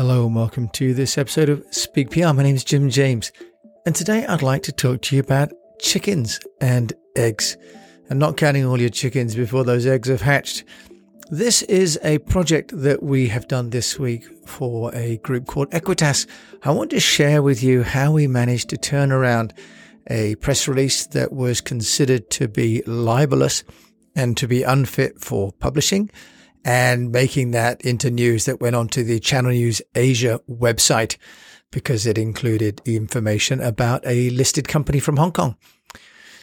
Hello and welcome to this episode of Speak PR. My name is Jim James, and today I'd like to talk to you about chickens and eggs, and not counting all your chickens before those eggs have hatched. This is a project that we have done this week for a group called Equitas. I want to share with you how we managed to turn around a press release that was considered to be libelous and to be unfit for publishing and making that into news that went onto the Channel News Asia website because it included information about a listed company from Hong Kong.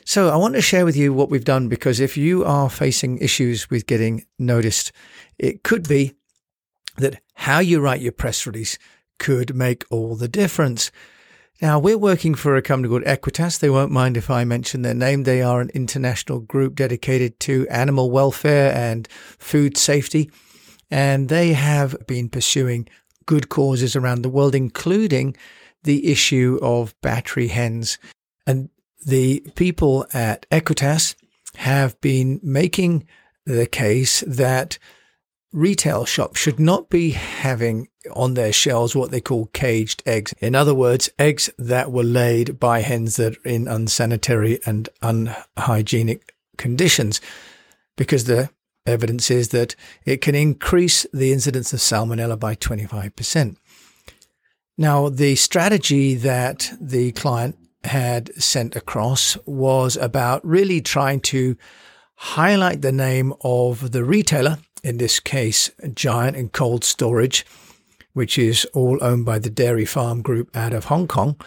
So I want to share with you what we've done because if you are facing issues with getting noticed, it could be that how you write your press release could make all the difference. Now, we're working for a company called Equitas. They won't mind if I mention their name. They are an international group dedicated to animal welfare and food safety. And they have been pursuing good causes around the world, including the issue of battery hens. And the people at Equitas have been making the case that retail shops should not be having on their shelves what they call caged eggs. In other words, eggs that were laid by hens that are in unsanitary and unhygienic conditions, because the evidence is that it can increase the incidence of salmonella by 25%. Now, the strategy that the client had sent across was about really trying to highlight the name of the retailer in this case, Giant and Cold Storage, which is all owned by the Dairy Farm Group out of Hong Kong,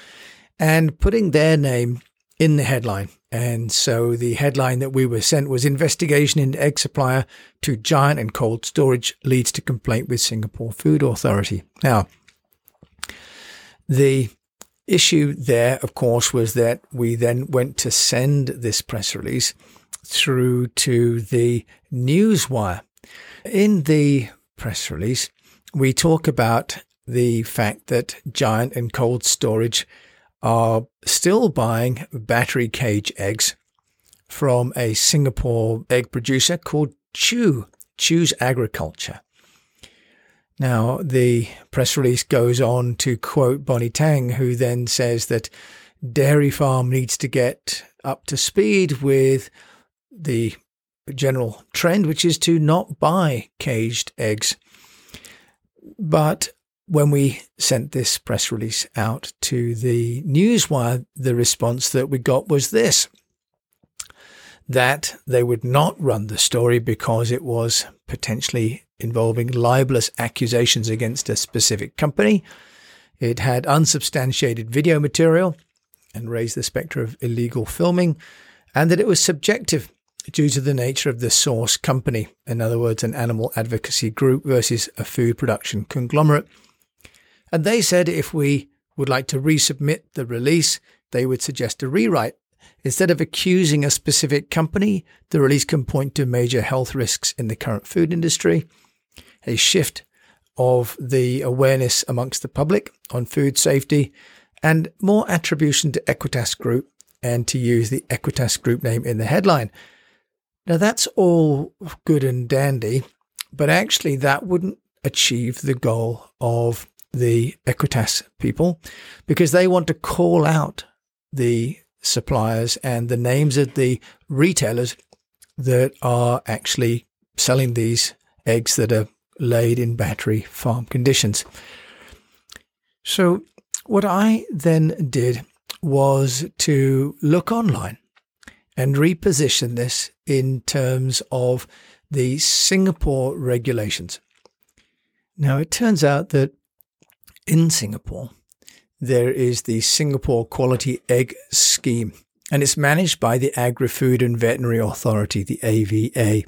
and putting their name in the headline. And so the headline that we were sent was Investigation into Egg Supplier to Giant and Cold Storage leads to complaint with Singapore Food Authority. Now, the issue there, of course, was that we then went to send this press release through to the Newswire. In the press release, we talk about the fact that Giant and Cold Storage are still buying battery cage eggs from a Singapore egg producer called Chew, Chew's Agriculture. Now, the press release goes on to quote Bonnie Tang, who then says that Dairy Farm needs to get up to speed with the general trend, which is to not buy caged eggs. But when we sent this press release out to the Newswire, the response that we got was this that they would not run the story because it was potentially involving libelous accusations against a specific company. It had unsubstantiated video material and raised the spectre of illegal filming, and that it was subjective due to the nature of the source company, in other words, an animal advocacy group versus a food production conglomerate. And they said if we would like to resubmit the release, they would suggest a rewrite. Instead of accusing a specific company, the release can point to major health risks in the current food industry, a shift of the awareness amongst the public on food safety, and more attribution to Equitas Group and to use the Equitas Group name in the headline. Now, that's all good and dandy, but actually, that wouldn't achieve the goal of the Equitas people because they want to call out the suppliers and the names of the retailers that are actually selling these eggs that are laid in battery farm conditions. So, what I then did was to look online and reposition this in terms of the Singapore regulations. Now, it turns out that in Singapore, there is the Singapore Quality Egg Scheme, and it's managed by the Agri Food and Veterinary Authority, the AVA.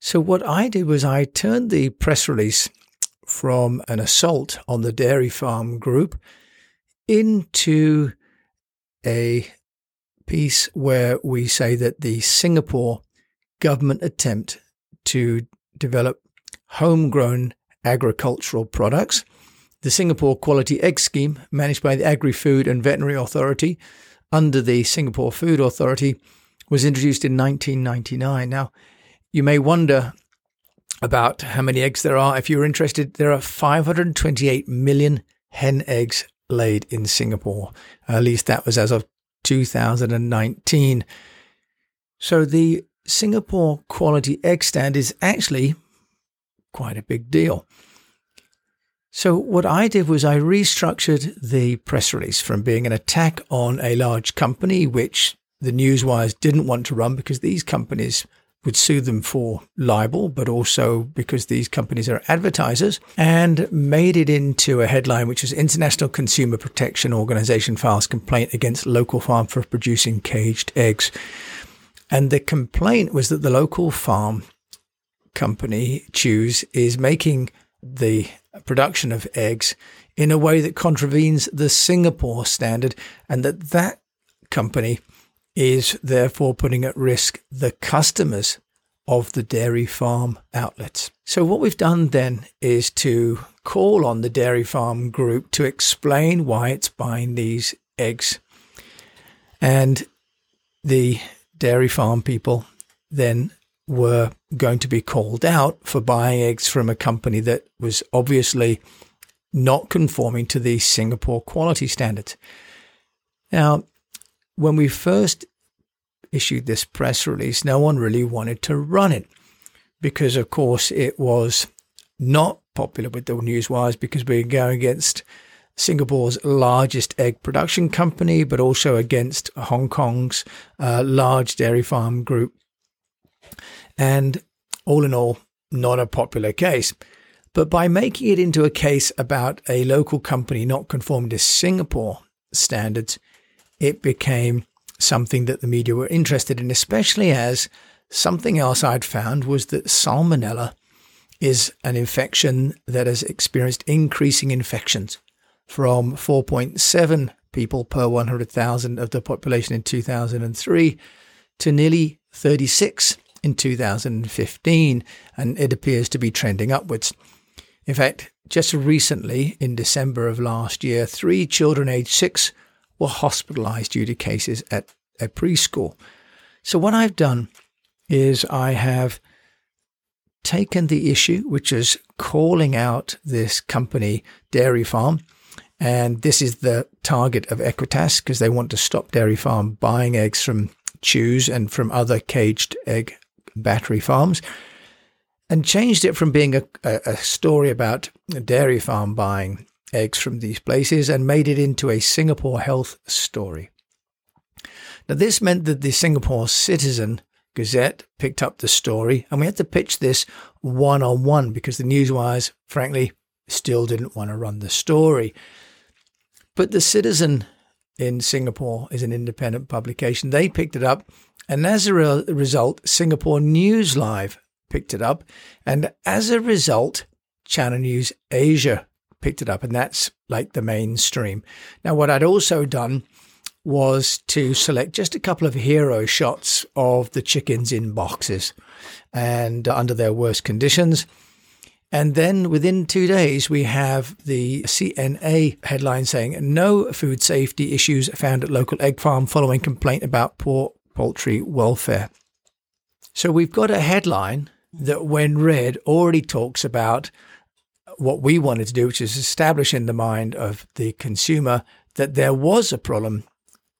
So, what I did was I turned the press release from an assault on the dairy farm group into a piece where we say that the Singapore government attempt to develop homegrown agricultural products, the Singapore Quality Egg Scheme, managed by the Agri Food and Veterinary Authority under the Singapore Food Authority, was introduced in 1999. Now, you may wonder about how many eggs there are. If you're interested, there are 528 million hen eggs laid in Singapore. At least that was as of 2019. So the Singapore quality egg stand is actually quite a big deal. So what I did was I restructured the press release from being an attack on a large company, which the newswires didn't want to run because these companies would sue them for libel, but also because these companies are advertisers, and made it into a headline which is International Consumer Protection Organization files complaint against local farm for producing caged eggs. And the complaint was that the local farm company, Chew's, is making the production of eggs in a way that contravenes the Singapore standard, and that that company is therefore putting at risk the customers of the dairy farm outlets. So, what we've done then is to call on the dairy farm group to explain why it's buying these eggs. And the dairy farm people then were going to be called out for buying eggs from a company that was obviously not conforming to the Singapore quality standards. Now, when we first issued this press release, no one really wanted to run it because, of course, it was not popular with the newswires because we were going against Singapore's largest egg production company, but also against Hong Kong's uh, large dairy farm group. And all in all, not a popular case. But by making it into a case about a local company not conforming to Singapore standards, it became something that the media were interested in, especially as something else I'd found was that salmonella is an infection that has experienced increasing infections from 4.7 people per 100,000 of the population in 2003 to nearly 36 in 2015, and it appears to be trending upwards. In fact, just recently, in December of last year, three children aged six were hospitalized due to cases at a preschool. So, what I've done is I have taken the issue, which is calling out this company, Dairy Farm, and this is the target of Equitas because they want to stop Dairy Farm buying eggs from Chew's and from other caged egg battery farms, and changed it from being a, a, a story about a dairy farm buying eggs from these places and made it into a Singapore health story. Now, this meant that the Singapore Citizen Gazette picked up the story, and we had to pitch this one on one because the newswires, frankly, still didn't want to run the story. But the Citizen in Singapore is an independent publication. They picked it up, and as a re- result, Singapore News Live picked it up, and as a result, Channel News Asia picked it up, and that's like the mainstream. Now, what I'd also done was to select just a couple of hero shots of the chickens in boxes and under their worst conditions. And then within two days, we have the CNA headline saying no food safety issues found at local egg farm following complaint about poor poultry welfare. So we've got a headline that, when read, already talks about what we wanted to do, which is establish in the mind of the consumer that there was a problem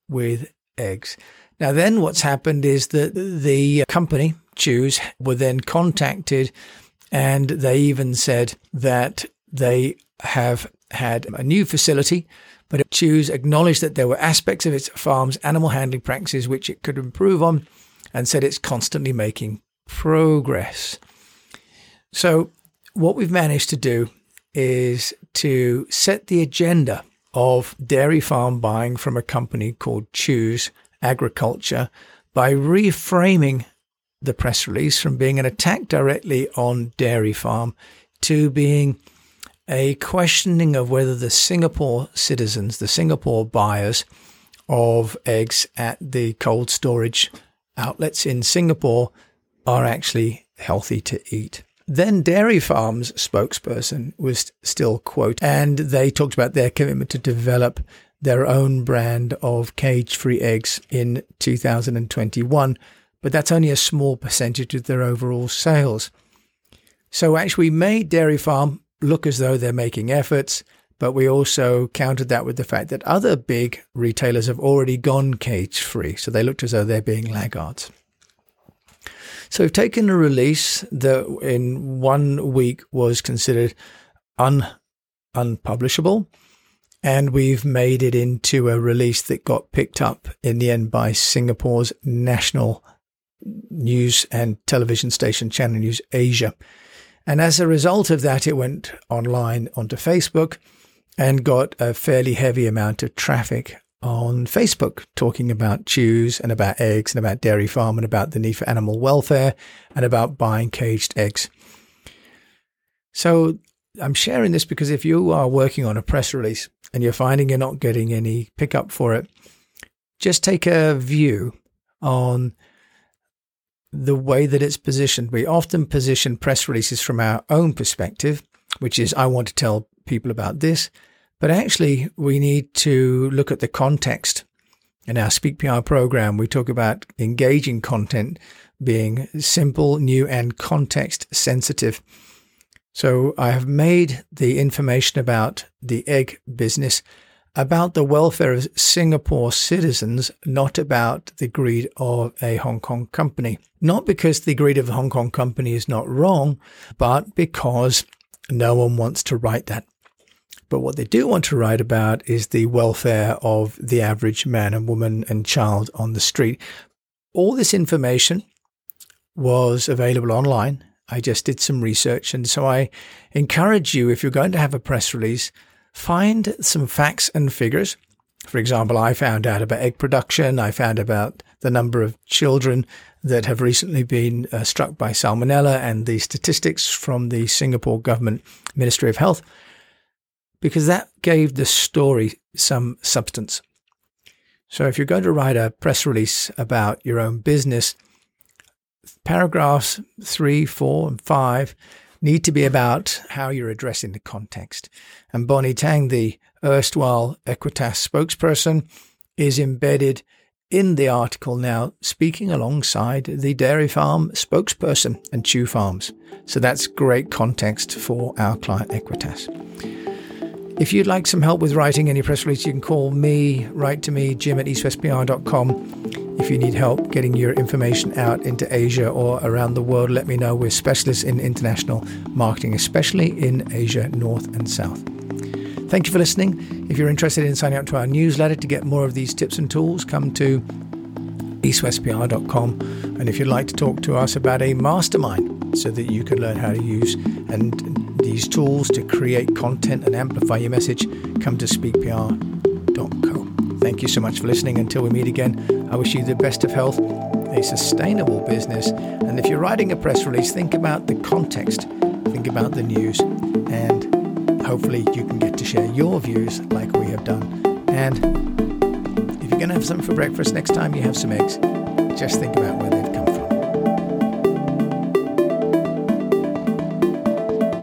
with eggs. Now, then what's happened is that the company, Chew's, were then contacted and they even said that they have had a new facility, but Chew's acknowledged that there were aspects of its farm's animal handling practices which it could improve on and said it's constantly making progress. So what we've managed to do is to set the agenda of dairy farm buying from a company called Chew's Agriculture by reframing the press release from being an attack directly on dairy farm to being a questioning of whether the Singapore citizens, the Singapore buyers of eggs at the cold storage outlets in Singapore are actually healthy to eat. Then Dairy Farm's spokesperson was still quote, and they talked about their commitment to develop their own brand of cage-free eggs in 2021, but that's only a small percentage of their overall sales. So actually, we made Dairy Farm look as though they're making efforts, but we also countered that with the fact that other big retailers have already gone cage free. So they looked as though they're being laggards. So we've taken a release that in one week was considered un, unpublishable, and we've made it into a release that got picked up in the end by Singapore's national news and television station, Channel News Asia. And as a result of that, it went online onto Facebook and got a fairly heavy amount of traffic on Facebook talking about Chew's and about eggs and about dairy farm and about the need for animal welfare and about buying caged eggs. So I'm sharing this because if you are working on a press release and you're finding you're not getting any pickup for it, just take a view on the way that it's positioned. We often position press releases from our own perspective, which is, I want to tell people about this. But actually, we need to look at the context. In our Speak PR program, we talk about engaging content being simple, new, and context sensitive. So I have made the information about the egg business about the welfare of Singapore citizens, not about the greed of a Hong Kong company. Not because the greed of a Hong Kong company is not wrong, but because no one wants to write that. But what they do want to write about is the welfare of the average man and woman and child on the street. All this information was available online. I just did some research. And so I encourage you, if you're going to have a press release, find some facts and figures. For example, I found out about egg production. I found about the number of children that have recently been uh, struck by salmonella and the statistics from the Singapore government Ministry of Health, because that gave the story some substance. So if you're going to write a press release about your own business, paragraphs three, four, and five need to be about how you're addressing the context. And Bonnie Tang, the erstwhile Equitas spokesperson, is embedded in the article now, speaking alongside the dairy farm spokesperson and Chew Farms. So that's great context for our client Equitas. If you'd like some help with writing any press release, you can call me, write to me, jim at eastwestpr.com. If you need help getting your information out into Asia or around the world, let me know. We're specialists in international marketing, especially in Asia, North and South. Thank you for listening. If you're interested in signing up to our newsletter to get more of these tips and tools, come to eastwestpr.com. And if you'd like to talk to us about a mastermind so that you can learn how to use and these tools to create content and amplify your message, come to speakpr.co. Thank you so much for listening. Until we meet again, I wish you the best of health, a sustainable business. And if you're writing a press release, think about the context, think about the news, and hopefully you can get to share your views like we have done. And if you're going to have something for breakfast next time you have some eggs, just think about where they